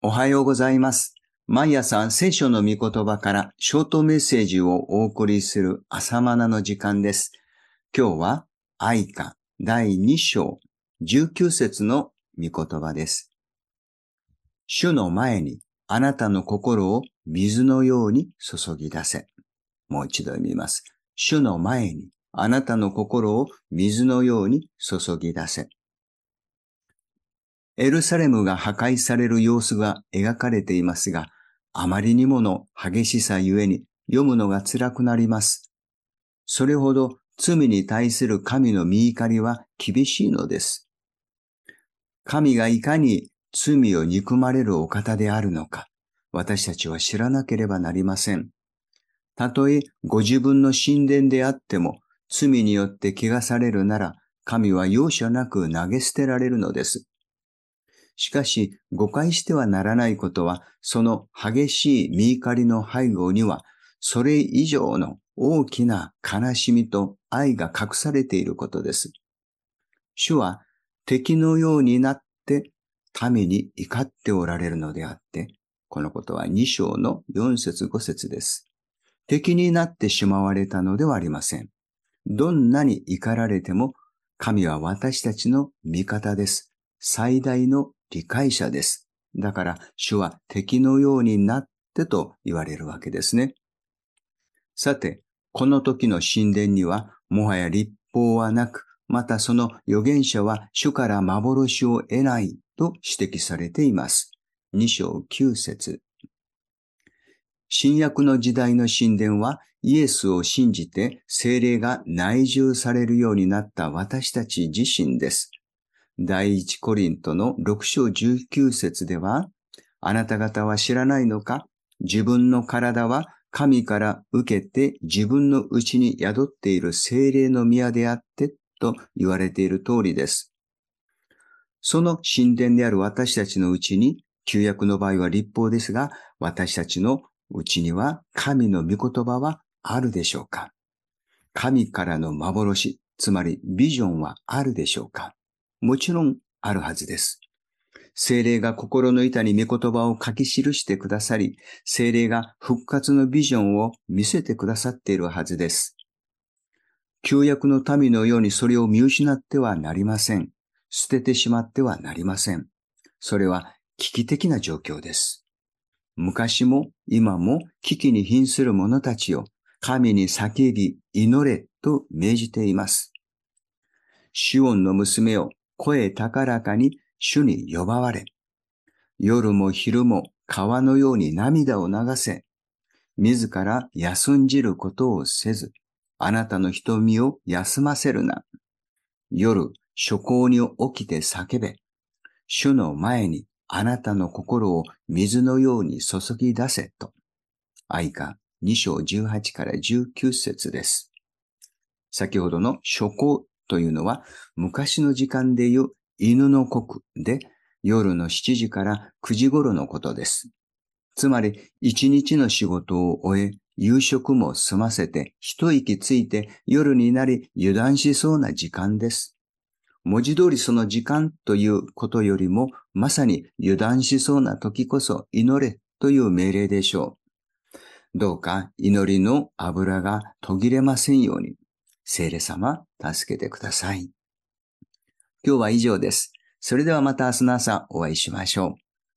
おはようございます。毎朝聖書の御言葉からショートメッセージをお送りする朝マナの時間です。今日は愛歌第2章19節の御言葉です。主の前にあなたの心を水のように注ぎ出せ。もう一度読みます。主の前にあなたの心を水のように注ぎ出せ。エルサレムが破壊される様子が描かれていますが、あまりにもの激しさゆえに読むのが辛くなります。それほど罪に対する神の見怒りは厳しいのです。神がいかに罪を憎まれるお方であるのか、私たちは知らなければなりません。たとえご自分の神殿であっても、罪によって汚されるなら、神は容赦なく投げ捨てられるのです。しかし、誤解してはならないことは、その激しい見怒りの背後には、それ以上の大きな悲しみと愛が隠されていることです。主は敵のようになって民に怒っておられるのであって、このことは2章の4節5節です。敵になってしまわれたのではありません。どんなに怒られても、神は私たちの味方です。最大の理解者です。だから主は敵のようになってと言われるわけですね。さて、この時の神殿にはもはや立法はなく、またその預言者は主から幻を得ないと指摘されています。2章9節新約の時代の神殿はイエスを信じて精霊が内住されるようになった私たち自身です。第一コリントの6章19節では、あなた方は知らないのか？自分の体は神から受けて自分のうちに宿っている精霊の宮であってと言われている通りです。その神殿である私たちのうちに、旧約の場合は立法ですが、私たちのうちには神の御言葉はあるでしょうか？神からの幻、つまりビジョンはあるでしょうか？もちろんあるはずです。精霊が心の板に御言葉を書き記してくださり、精霊が復活のビジョンを見せてくださっているはずです。旧約の民のようにそれを見失ってはなりません。捨ててしまってはなりません。それは危機的な状況です。昔も今も危機に瀕する者たちを神に叫び祈れと命じています。シオンの娘を声高らかに主に呼ばわれ、夜も昼も川のように涙を流せ、自ら休んじることをせず、あなたの瞳を休ませるな。夜、初行に起きて叫べ、主の前にあなたの心を水のように注ぎ出せと。愛歌2章18から19節です。先ほどの初行というのは昔の時間で言う犬の国で夜の7時から9時頃のことです。つまり一日の仕事を終え夕食も済ませて一息ついて夜になり油断しそうな時間です。文字通りその時間ということよりもまさに油断しそうな時こそ祈れという命令でしょう。どうか祈りの油が途切れませんように、聖霊様、助けてください。今日は以上です。それではまた明日の朝お会いしましょう。